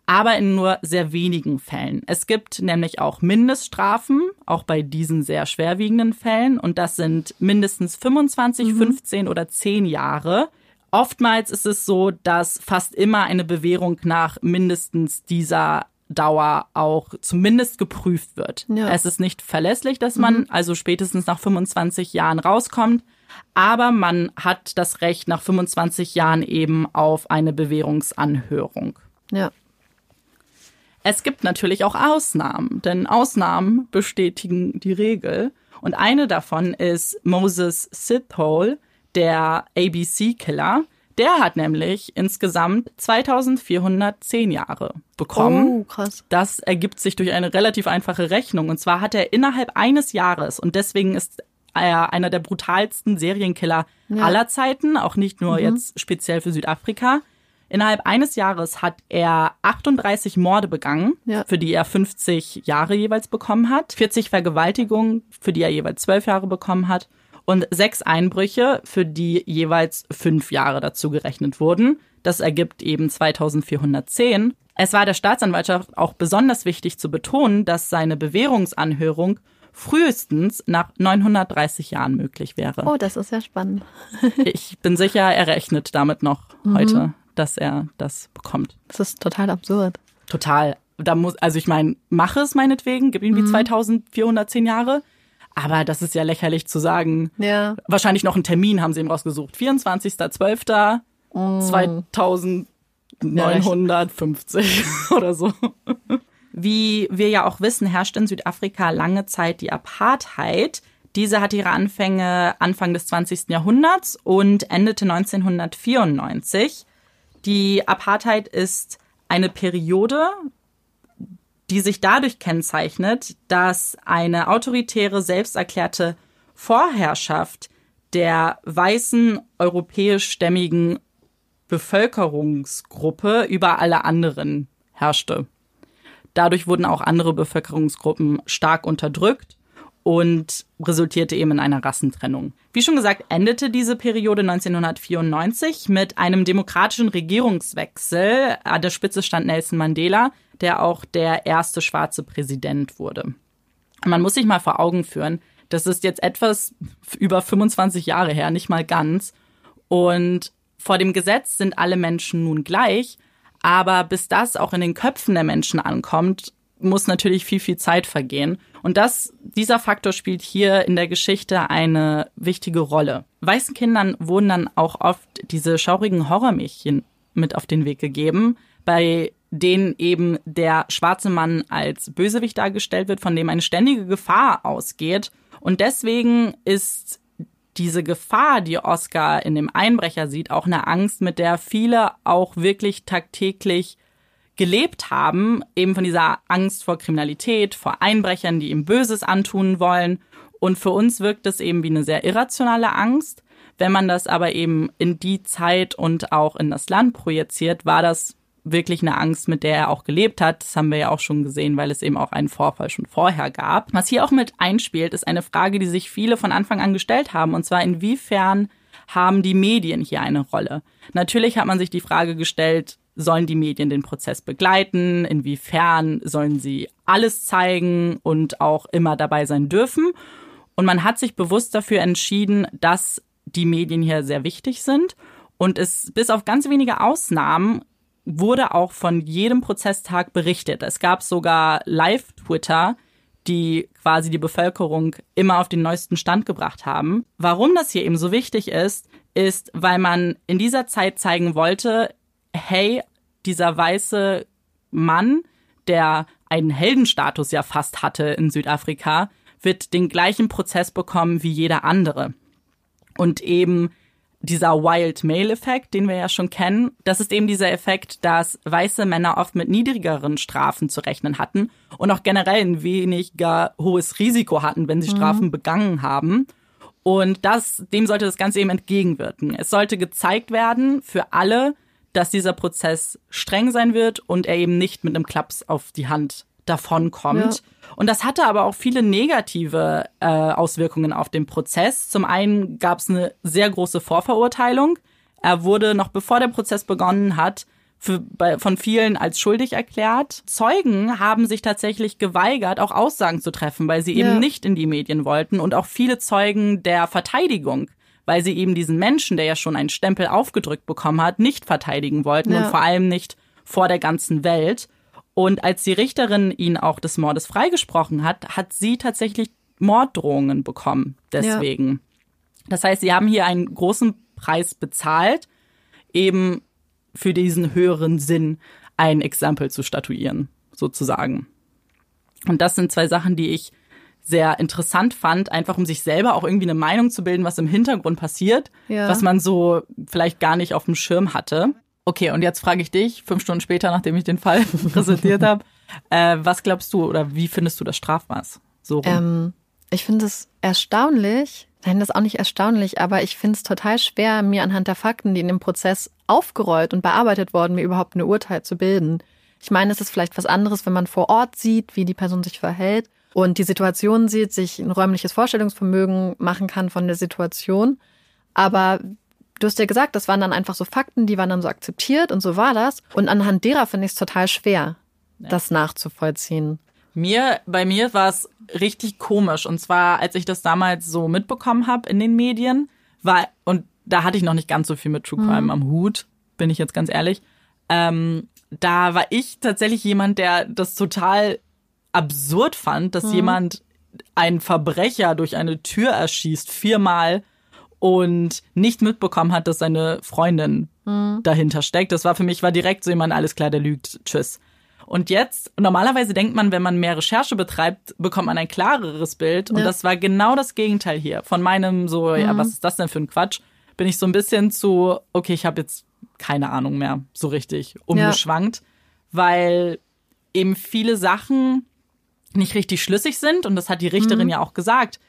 aber in nur sehr wenigen Fällen. Es gibt nämlich auch Mindeststrafen, auch bei diesen sehr schwerwiegenden Fällen, und das sind mindestens 25, 15 oder 10 Jahre. Oftmals ist es so, dass fast immer eine Bewährung nach mindestens dieser Dauer auch zumindest geprüft wird. Ja. Es ist nicht verlässlich, dass man also spätestens nach 25 Jahren rauskommt, aber man hat das Recht nach 25 Jahren eben auf eine Bewährungsanhörung. Ja. Es gibt natürlich auch Ausnahmen, denn Ausnahmen bestätigen die Regel. Und eine davon ist Moses Sithole, der ABC-Killer. Der hat nämlich insgesamt 2410 Jahre bekommen. Oh, krass. Das ergibt sich durch eine relativ einfache Rechnung. Und zwar hat er innerhalb eines Jahres, und deswegen ist er einer der brutalsten Serienkiller aller Zeiten, auch nicht nur jetzt speziell für Südafrika. Innerhalb eines Jahres hat er 38 Morde begangen, Ja. für die er 50 Jahre jeweils bekommen hat, 40 Vergewaltigungen, für die er jeweils 12 Jahre bekommen hat und sechs Einbrüche, für die jeweils fünf Jahre dazu gerechnet wurden. Das ergibt eben 2410. Es war der Staatsanwaltschaft auch besonders wichtig zu betonen, dass seine Bewährungsanhörung frühestens nach 930 Jahren möglich wäre. Oh, das ist ja spannend. Ich bin sicher, er rechnet damit noch heute, dass er das bekommt. Das ist total absurd. Total. Da muss, also ich meine, mache es meinetwegen, gib ihm die 2410 Jahre. Aber das ist ja lächerlich zu sagen. Ja. Wahrscheinlich noch einen Termin haben sie ihm rausgesucht. 24.12. 2950 oder so. Wie wir ja auch wissen, herrscht in Südafrika lange Zeit die Apartheid. Diese hatte ihre Anfänge Anfang des 20. Jahrhunderts und endete 1994. Die Apartheid ist eine Periode, die sich dadurch kennzeichnet, dass eine autoritäre, selbsterklärte Vorherrschaft der weißen europäischstämmigen Bevölkerungsgruppe über alle anderen herrschte. Dadurch wurden auch andere Bevölkerungsgruppen stark unterdrückt und resultierte eben in einer Rassentrennung. Wie schon gesagt, endete diese Periode 1994 mit einem demokratischen Regierungswechsel. An der Spitze stand Nelson Mandela, der auch der erste schwarze Präsident wurde. Man muss sich mal vor Augen führen, das ist jetzt etwas über 25 Jahre her, nicht mal ganz. Und vor dem Gesetz sind alle Menschen nun gleich, aber bis das auch in den Köpfen der Menschen ankommt, muss natürlich viel, viel Zeit vergehen. Und das, dieser Faktor spielt hier in der Geschichte eine wichtige Rolle. Weißen Kindern wurden dann auch oft diese schaurigen Horrormädchen mit auf den Weg gegeben, bei denen eben der schwarze Mann als Bösewicht dargestellt wird, von dem eine ständige Gefahr ausgeht. Und deswegen ist diese Gefahr, die Oscar in dem Einbrecher sieht, auch eine Angst, mit der viele auch wirklich tagtäglich gelebt haben, eben von dieser Angst vor Kriminalität, vor Einbrechern, die ihm Böses antun wollen. Und für uns wirkt es eben wie eine sehr irrationale Angst. Wenn man das aber eben in die Zeit und auch in das Land projiziert, war das wirklich eine Angst, mit der er auch gelebt hat. Das haben wir ja auch schon gesehen, weil es eben auch einen Vorfall schon vorher gab. Was hier auch mit einspielt, ist eine Frage, die sich viele von Anfang an gestellt haben, und zwar inwiefern haben die Medien hier eine Rolle? Natürlich hat man sich die Frage gestellt, sollen die Medien den Prozess begleiten? Inwiefern sollen sie alles zeigen und auch immer dabei sein dürfen? Und man hat sich bewusst dafür entschieden, dass die Medien hier sehr wichtig sind und es bis auf ganz wenige Ausnahmen wurde auch von jedem Prozesstag berichtet. Es gab sogar Live-Twitter, die quasi die Bevölkerung immer auf den neuesten Stand gebracht haben. Warum das hier eben so wichtig ist, ist, weil man in dieser Zeit zeigen wollte, hey, dieser weiße Mann, der einen Heldenstatus ja fast hatte in Südafrika, wird den gleichen Prozess bekommen wie jeder andere. Und eben dieser Wild Male-Effekt, den wir ja schon kennen, das ist eben dieser Effekt, dass weiße Männer oft mit niedrigeren Strafen zu rechnen hatten und auch generell ein weniger hohes Risiko hatten, wenn sie mhm. Strafen begangen haben. Und das, dem sollte das Ganze eben entgegenwirken. Es sollte gezeigt werden für alle, dass dieser Prozess streng sein wird und er eben nicht mit einem Klaps auf die Hand davonkommt. Ja. Und das hatte aber auch viele negative äh, Auswirkungen auf den Prozess. Zum einen gab es eine sehr große Vorverurteilung. Er wurde noch bevor der Prozess begonnen hat, für, bei, von vielen als schuldig erklärt. Zeugen haben sich tatsächlich geweigert, auch Aussagen zu treffen, weil sie ja. eben nicht in die Medien wollten. Und auch viele Zeugen der Verteidigung, weil sie eben diesen Menschen, der ja schon einen Stempel aufgedrückt bekommen hat, nicht verteidigen wollten ja. und vor allem nicht vor der ganzen Welt. Und als die Richterin ihn auch des Mordes freigesprochen hat, hat sie tatsächlich Morddrohungen bekommen. Deswegen. Ja. Das heißt, sie haben hier einen großen Preis bezahlt, eben für diesen höheren Sinn ein Exempel zu statuieren, sozusagen. Und das sind zwei Sachen, die ich sehr interessant fand, einfach um sich selber auch irgendwie eine Meinung zu bilden, was im Hintergrund passiert, ja. was man so vielleicht gar nicht auf dem Schirm hatte. Okay, und jetzt frage ich dich, fünf Stunden später, nachdem ich den Fall präsentiert habe, äh, was glaubst du oder wie findest du das Strafmaß? So ähm, ich finde es erstaunlich, nein, das ist auch nicht erstaunlich, aber ich finde es total schwer, mir anhand der Fakten, die in dem Prozess aufgerollt und bearbeitet wurden, mir überhaupt eine Urteil zu bilden. Ich meine, es ist vielleicht was anderes, wenn man vor Ort sieht, wie die Person sich verhält und die Situation sieht, sich ein räumliches Vorstellungsvermögen machen kann von der Situation. Aber du hast ja gesagt, das waren dann einfach so Fakten, die waren dann so akzeptiert und so war das. Und anhand derer finde ich es total schwer, ja. das nachzuvollziehen. Mir, bei mir war es richtig komisch. Und zwar, als ich das damals so mitbekommen habe in den Medien, war, und da hatte ich noch nicht ganz so viel mit True Crime mhm. am Hut, bin ich jetzt ganz ehrlich. Ähm, da war ich tatsächlich jemand, der das total absurd fand, dass mhm. jemand einen Verbrecher durch eine Tür erschießt, viermal und nicht mitbekommen hat, dass seine Freundin mhm. dahinter steckt. Das war für mich, war direkt so jemand, alles klar, der lügt, tschüss. Und jetzt, normalerweise denkt man, wenn man mehr Recherche betreibt, bekommt man ein klareres Bild. Und das war genau das Gegenteil hier. Von meinem so, mhm. ja, was ist das denn für ein Quatsch? Bin ich so ein bisschen zu, okay, ich habe jetzt keine Ahnung mehr so richtig umgeschwankt, ja. weil eben viele Sachen nicht richtig schlüssig sind. Und das hat die Richterin mhm. ja auch gesagt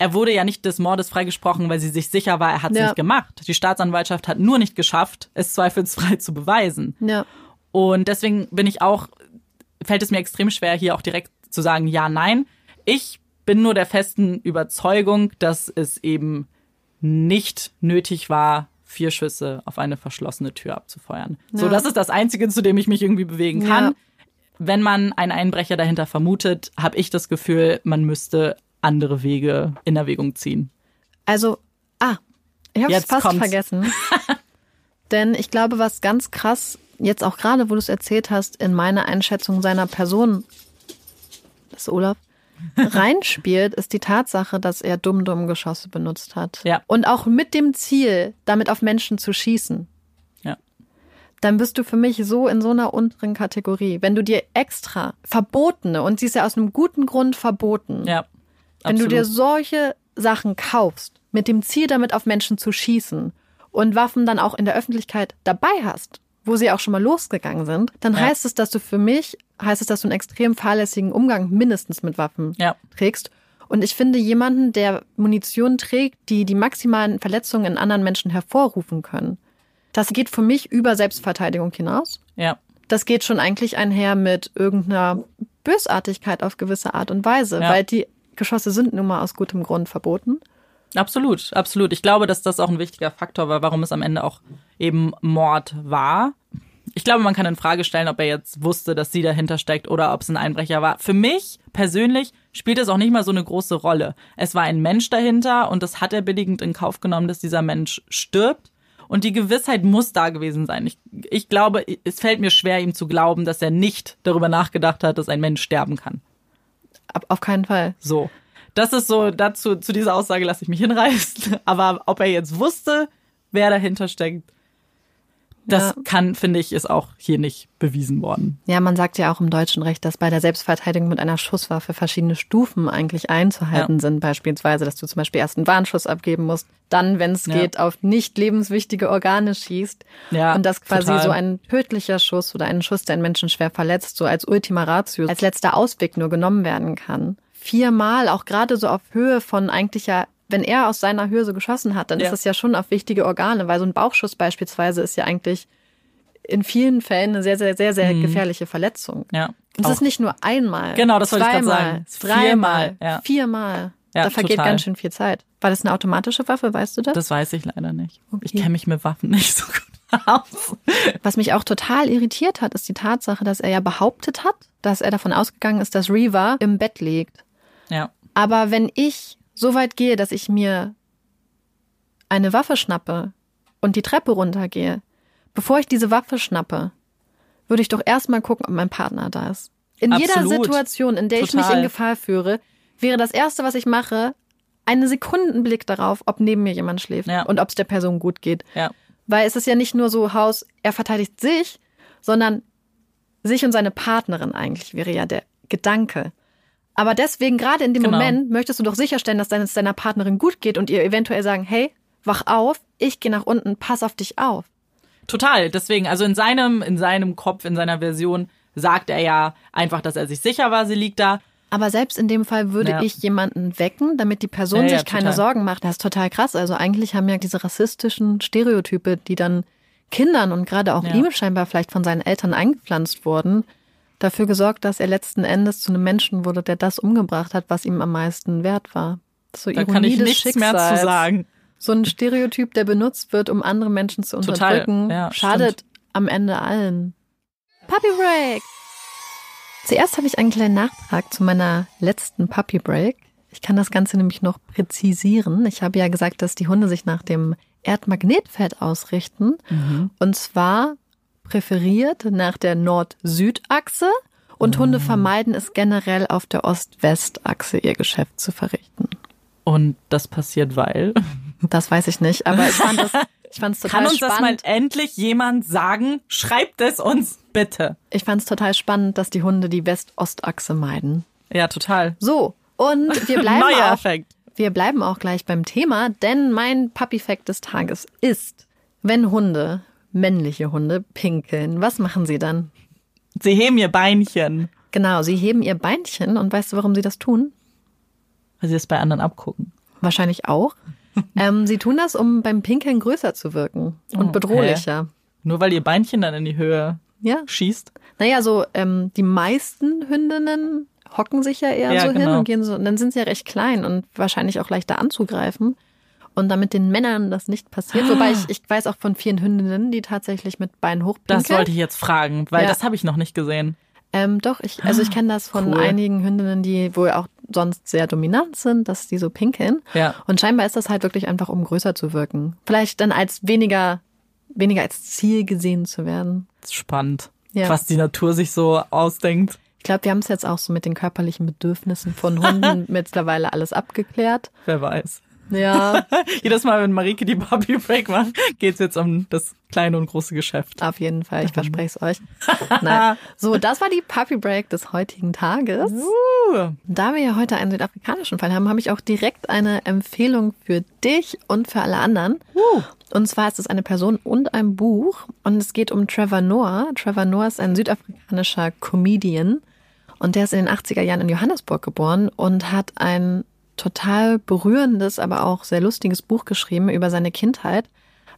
er wurde ja nicht des Mordes freigesprochen, weil sie sich sicher war, er hat es ja. nicht gemacht. Die Staatsanwaltschaft hat nur nicht geschafft, es zweifelsfrei zu beweisen. Ja. Und deswegen bin ich auch, fällt es mir extrem schwer, hier auch direkt zu sagen, ja, nein. Ich bin nur der festen Überzeugung, dass es eben nicht nötig war, vier Schüsse auf eine verschlossene Tür abzufeuern. Ja. So, das ist das Einzige, zu dem ich mich irgendwie bewegen kann. Ja. Wenn man einen Einbrecher dahinter vermutet, habe ich das Gefühl, man müsste andere Wege in Erwägung ziehen. Also, ah, ich habe es fast kommt's. vergessen. Denn ich glaube, was ganz krass, jetzt auch gerade, wo du es erzählt hast, in meine Einschätzung seiner Person, das ist Olaf, reinspielt, ist die Tatsache, dass er dumm-dumm-Geschosse benutzt hat. Ja. Und auch mit dem Ziel, damit auf Menschen zu schießen. Dann bist du für mich so in so einer unteren Kategorie. Wenn du dir extra verbotene, und sie ist ja aus einem guten Grund verboten, Ja. wenn du dir solche Sachen kaufst, mit dem Ziel, damit auf Menschen zu schießen und Waffen dann auch in der Öffentlichkeit dabei hast, wo sie auch schon mal losgegangen sind, dann Ja. heißt es, dass du für mich, heißt es, dass du einen extrem fahrlässigen Umgang mindestens mit Waffen Ja. trägst. Und ich finde jemanden, der Munition trägt, die die maximalen Verletzungen in anderen Menschen hervorrufen können, das geht für mich über Selbstverteidigung hinaus. Ja. Das geht schon eigentlich einher mit irgendeiner Bösartigkeit auf gewisse Art und Weise, Ja. weil die Geschosse sind nun mal aus gutem Grund verboten. Absolut, absolut. Ich glaube, dass das auch ein wichtiger Faktor war, warum es am Ende auch eben Mord war. Ich glaube, man kann in Frage stellen, ob er jetzt wusste, dass sie dahinter steckt oder ob es ein Einbrecher war. Für mich persönlich spielt es auch nicht mal so eine große Rolle. Es war ein Mensch dahinter und das hat er billigend in Kauf genommen, dass dieser Mensch stirbt. Und die Gewissheit muss da gewesen sein. Ich, ich glaube, es fällt mir schwer, ihm zu glauben, dass er nicht darüber nachgedacht hat, dass ein Mensch sterben kann. Ab, auf keinen Fall. So. Das ist so, dazu, zu dieser Aussage lasse ich mich hinreißen. Aber ob er jetzt wusste, wer dahinter steckt, das Ja. kann, finde ich, ist auch hier nicht bewiesen worden. Ja, man sagt ja auch im deutschen Recht, dass bei der Selbstverteidigung mit einer Schusswaffe verschiedene Stufen eigentlich einzuhalten Ja. sind. Beispielsweise, dass du zum Beispiel erst einen Warnschuss abgeben musst, dann, wenn es Ja. geht, auf nicht lebenswichtige Organe schießt. Ja, und dass quasi total. so ein tödlicher Schuss oder ein Schuss, der einen Menschen schwer verletzt, so als Ultima Ratio, als letzter Ausweg nur genommen werden kann. Viermal, auch gerade so auf Höhe von eigentlich ja wenn er aus seiner Höhe so geschossen hat, dann Ja. ist das ja schon auf wichtige Organe, weil so ein Bauchschuss beispielsweise ist ja eigentlich in vielen Fällen eine sehr, sehr, sehr, sehr gefährliche Verletzung. Ja. Und es ist nicht nur einmal. Genau, das wollte ich zweimal, sagen. Dreimal, viermal, ja. viermal. Ja, da vergeht total. ganz schön viel Zeit. War das eine automatische Waffe, weißt du das? Das weiß ich leider nicht. Ich Okay. kenne mich mit Waffen nicht so gut aus. Was mich auch total irritiert hat, ist die Tatsache, dass er ja behauptet hat, dass er davon ausgegangen ist, dass Reva im Bett liegt. Ja. Aber wenn ich so weit gehe, dass ich mir eine Waffe schnappe und die Treppe runtergehe, bevor ich diese Waffe schnappe, würde ich doch erstmal gucken, ob mein Partner da ist. In jeder Absolut. Situation, in der ich mich Total. in Gefahr führe, wäre das Erste, was ich mache, einen Sekundenblick darauf, ob neben mir jemand schläft Ja. und ob es der Person gut geht. Ja. Weil es ist ja nicht nur so Haus, er verteidigt sich, sondern sich und seine Partnerin eigentlich wäre ja der Gedanke. Aber deswegen, gerade in dem Genau. Moment, möchtest du doch sicherstellen, dass es deiner Partnerin gut geht und ihr eventuell sagen, hey, wach auf, ich gehe nach unten, pass auf dich auf. Total. Deswegen, also in seinem, in seinem Kopf, in seiner Version sagt er ja einfach, dass er sich sicher war, sie liegt da. Aber selbst in dem Fall würde Ja. ich jemanden wecken, damit die Person Ja, ja, sich keine total. Sorgen macht. Das ist total krass. Also eigentlich haben ja diese rassistischen Stereotype, die dann Kindern und gerade auch Ja. ihm scheinbar vielleicht von seinen Eltern eingepflanzt wurden, dafür gesorgt, dass er letzten Endes zu einem Menschen wurde, der das umgebracht hat, was ihm am meisten wert war. So Da Ironie kann ich nichts mehr zu Schicksals. sagen. So ein Stereotyp, der benutzt wird, um andere Menschen zu Total, unterdrücken, ja, schadet am Ende allen. Puppy Break! Zuerst habe ich einen kleinen Nachtrag zu meiner letzten Puppy Break. Ich kann das Ganze nämlich noch präzisieren. Ich habe ja gesagt, dass die Hunde sich nach dem Erdmagnetfeld ausrichten. Und zwar präferiert nach der Nord-Süd-Achse. Und Hunde vermeiden es generell auf der Ost-West-Achse ihr Geschäft zu verrichten. Und das passiert, weil. Das weiß ich nicht, aber ich fand es ich fand's total Kann uns das mal spannend. endlich jemand sagen? Schreibt es uns bitte. Ich fand es total spannend, dass die Hunde die West-Ost-Achse meiden. Ja, total. So, und wir bleiben Neuer auch, Effekt. wir bleiben auch gleich beim Thema, denn mein Puppy-Fact des Tages ist, wenn Hunde, männliche Hunde, pinkeln, was machen sie dann? Sie heben ihr Beinchen, Genau, sie heben ihr Beinchen und weißt du, warum sie das tun? weil sie es bei anderen abgucken. Wahrscheinlich auch. ähm, sie tun das, um beim Pinkeln größer zu wirken und Oh, bedrohlicher. Nur weil ihr Beinchen dann in die Höhe Ja. schießt. Naja, so ähm, die meisten Hündinnen hocken sich ja eher Ja, so hin genau. und gehen so, und dann sind sie ja recht klein und wahrscheinlich auch leichter anzugreifen. Und damit den Männern das nicht passiert, wobei ich, ich weiß auch von vielen Hündinnen, die tatsächlich mit Beinen hochpinkeln. Das wollte ich jetzt fragen, weil Ja. das habe ich noch nicht gesehen. Ähm, doch, ich, also ich kenne das von Cool. einigen Hündinnen, die wohl auch sonst sehr dominant sind, dass die so pinkeln. Ja. Und scheinbar ist das halt wirklich einfach, um größer zu wirken. Vielleicht dann als weniger weniger als Ziel gesehen zu werden. Spannend, Ja. was die Natur sich so ausdenkt. Ich glaube, wir haben es jetzt auch so mit den körperlichen Bedürfnissen von Hunden mittlerweile alles abgeklärt. Wer weiß. Ja, Jedes Mal, wenn Marike die Puppy Break macht, geht's jetzt um das kleine und große Geschäft. auf jeden Fall. Ich verspreche es euch. Nein. So, das war die Puppy Break des heutigen Tages. Uh, Da wir ja heute einen südafrikanischen Fall haben, habe ich auch direkt eine Empfehlung für dich und für alle anderen. Und zwar ist es eine Person und ein Buch. Und es geht um Trevor Noah. Trevor Noah ist ein südafrikanischer Comedian. Und der ist in den 80er Jahren in Johannesburg geboren und hat ein total berührendes, aber auch sehr lustiges Buch geschrieben über seine Kindheit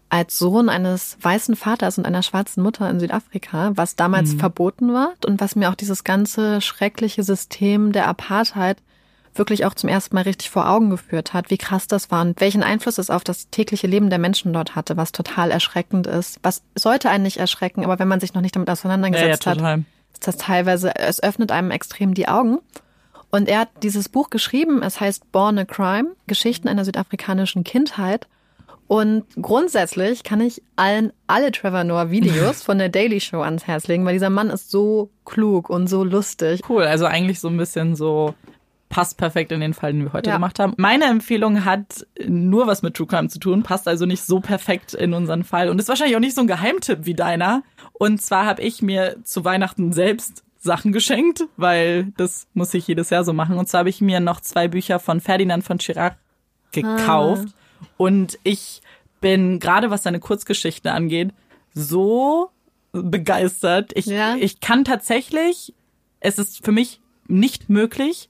als Sohn eines weißen Vaters und einer schwarzen Mutter in Südafrika, was damals verboten war und was mir auch dieses ganze schreckliche System der Apartheid wirklich auch zum ersten Mal richtig vor Augen geführt hat, wie krass das war und welchen Einfluss es auf das tägliche Leben der Menschen dort hatte, was total erschreckend ist. Was sollte einen nicht erschrecken, aber wenn man sich noch nicht damit ja, ja, auseinandergesetzt hat, ist das teilweise, es öffnet einem extrem die Augen. Und er hat dieses Buch geschrieben, es heißt Born a Crime, Geschichten einer südafrikanischen Kindheit. Und grundsätzlich kann ich allen alle Trevor Noah Videos von der Daily Show ans Herz legen, weil dieser Mann ist so klug und so lustig. Cool, also eigentlich so ein bisschen so passt perfekt in den Fall, den wir heute Ja. gemacht haben. Meine Empfehlung hat nur was mit True Crime zu tun, passt also nicht so perfekt in unseren Fall und ist wahrscheinlich auch nicht so ein Geheimtipp wie deiner. Und zwar habe ich mir zu Weihnachten selbst Sachen geschenkt, weil das muss ich jedes Jahr so machen. Und zwar habe ich mir noch zwei Bücher von Ferdinand von Chirac gekauft. Und ich bin, gerade was seine Kurzgeschichten angeht, so begeistert. Ich, Ja. ich kann tatsächlich, es ist für mich nicht möglich,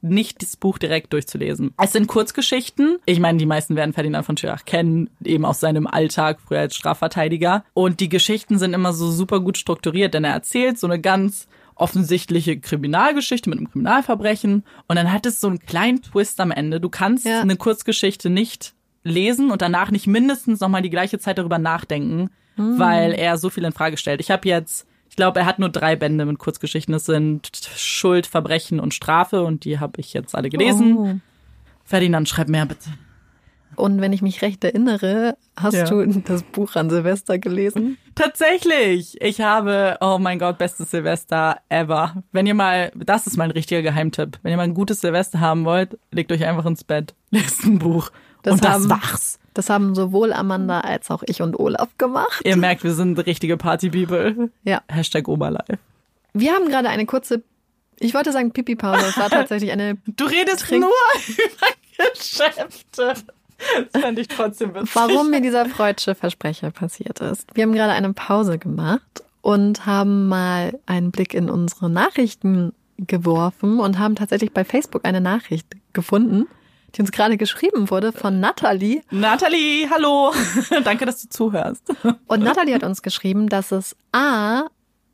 nicht das Buch direkt durchzulesen. Es sind Kurzgeschichten. Ich meine, die meisten werden Ferdinand von Schirach kennen, eben aus seinem Alltag, früher als Strafverteidiger. Und die Geschichten sind immer so super gut strukturiert, denn er erzählt so eine ganz offensichtliche Kriminalgeschichte mit einem Kriminalverbrechen und dann hat es so einen kleinen Twist am Ende. Du kannst Ja. eine Kurzgeschichte nicht lesen und danach nicht mindestens nochmal die gleiche Zeit darüber nachdenken, weil er so viel in Frage stellt. Ich habe jetzt, ich glaube, er hat nur drei Bände mit Kurzgeschichten. Das sind Schuld, Verbrechen und Strafe und die habe ich jetzt alle gelesen. Oh. Ferdinand, schreib mehr bitte. Und wenn ich mich recht erinnere, hast Ja. du das Buch an Silvester gelesen? Tatsächlich! Ich habe, oh mein Gott, bestes Silvester ever. Wenn ihr mal, das ist mein richtiger Geheimtipp. Wenn ihr mal ein gutes Silvester haben wollt, legt euch einfach ins Bett, lest ein Buch. Das und das haben- wach's. Das haben sowohl Amanda als auch ich und Olaf gemacht. Ihr merkt, wir sind richtige Party-People. Ja. Hashtag Oberlife. Wir haben gerade eine kurze, ich wollte sagen Pipi-Pause, es war tatsächlich eine Du redest Trink- nur über Geschäfte. Das fand ich trotzdem witzig. warum mir dieser freudsche Versprecher passiert ist. Wir haben gerade eine Pause gemacht und haben mal einen Blick in unsere Nachrichten geworfen und haben tatsächlich bei Facebook eine Nachricht gefunden, die uns gerade geschrieben wurde von Natalie. Nathalie, hallo. Danke, dass du zuhörst. Und Natalie hat uns geschrieben, dass es A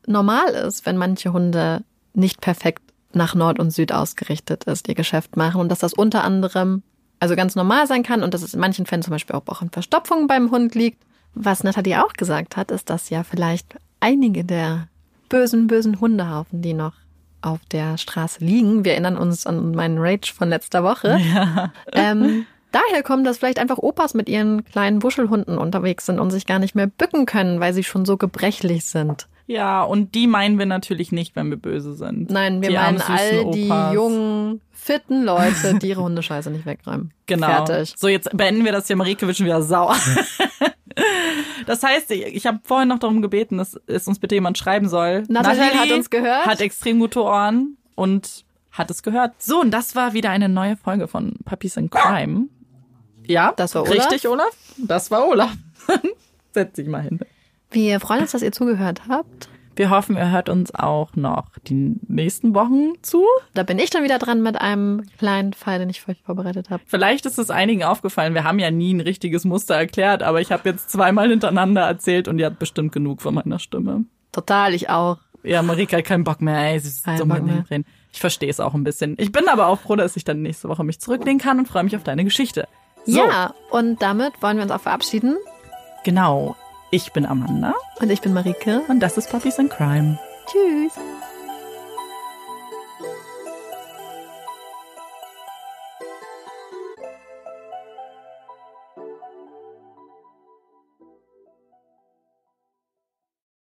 normal ist, wenn manche Hunde nicht perfekt nach Nord und Süd ausgerichtet ist, ihr Geschäft machen und dass das unter anderem also ganz normal sein kann und dass es in manchen Fällen zum Beispiel auch in Verstopfung beim Hund liegt. Was Nathalie auch gesagt hat, ist, dass ja vielleicht einige der bösen, bösen Hundehaufen, die noch auf der Straße liegen, wir erinnern uns an meinen Rage von letzter Woche, ähm, daher kommen, dass vielleicht einfach Opas mit ihren kleinen Wuschelhunden unterwegs sind und sich gar nicht mehr bücken können, weil sie schon so gebrechlich sind. Ja, und die meinen wir natürlich nicht, wenn wir böse sind. Nein, wir Die meinen all die Opas. jungen, fitten Leute, die ihre Hundescheiße nicht wegräumen. Genau. Fertig. So, jetzt beenden wir das hier. Marike wird schon wieder sauer. Das heißt, ich, habe vorhin noch darum gebeten, dass es uns bitte jemand schreiben soll. Nathalie hat uns gehört. Hat extrem gute Ohren und hat es gehört. So, und das war wieder eine neue Folge von Puppies in Crime. Ja, Das war Olaf? Richtig, Olaf? Das war Olaf. Setz dich mal hin. Wir freuen uns, dass ihr zugehört habt. Wir hoffen, ihr hört uns auch noch die nächsten Wochen zu. Da bin ich dann wieder dran mit einem kleinen Fall, den ich für euch vorbereitet habe. Vielleicht ist es einigen aufgefallen, wir haben ja nie ein richtiges Muster erklärt, aber ich habe jetzt zweimal hintereinander erzählt und ihr habt bestimmt genug von meiner Stimme. Total, ich auch. Ja, Marika hat keinen Bock mehr, ey, sie ist so Reden. Ich verstehe es auch ein bisschen. Ich bin aber auch froh, dass ich dann nächste Woche mich zurücklehnen kann und freue mich auf deine Geschichte. So, Ja, und damit wollen wir uns auch verabschieden. genau. Ich bin Amanda Und ich bin Marike. und das ist Puppies in Crime. Tschüss.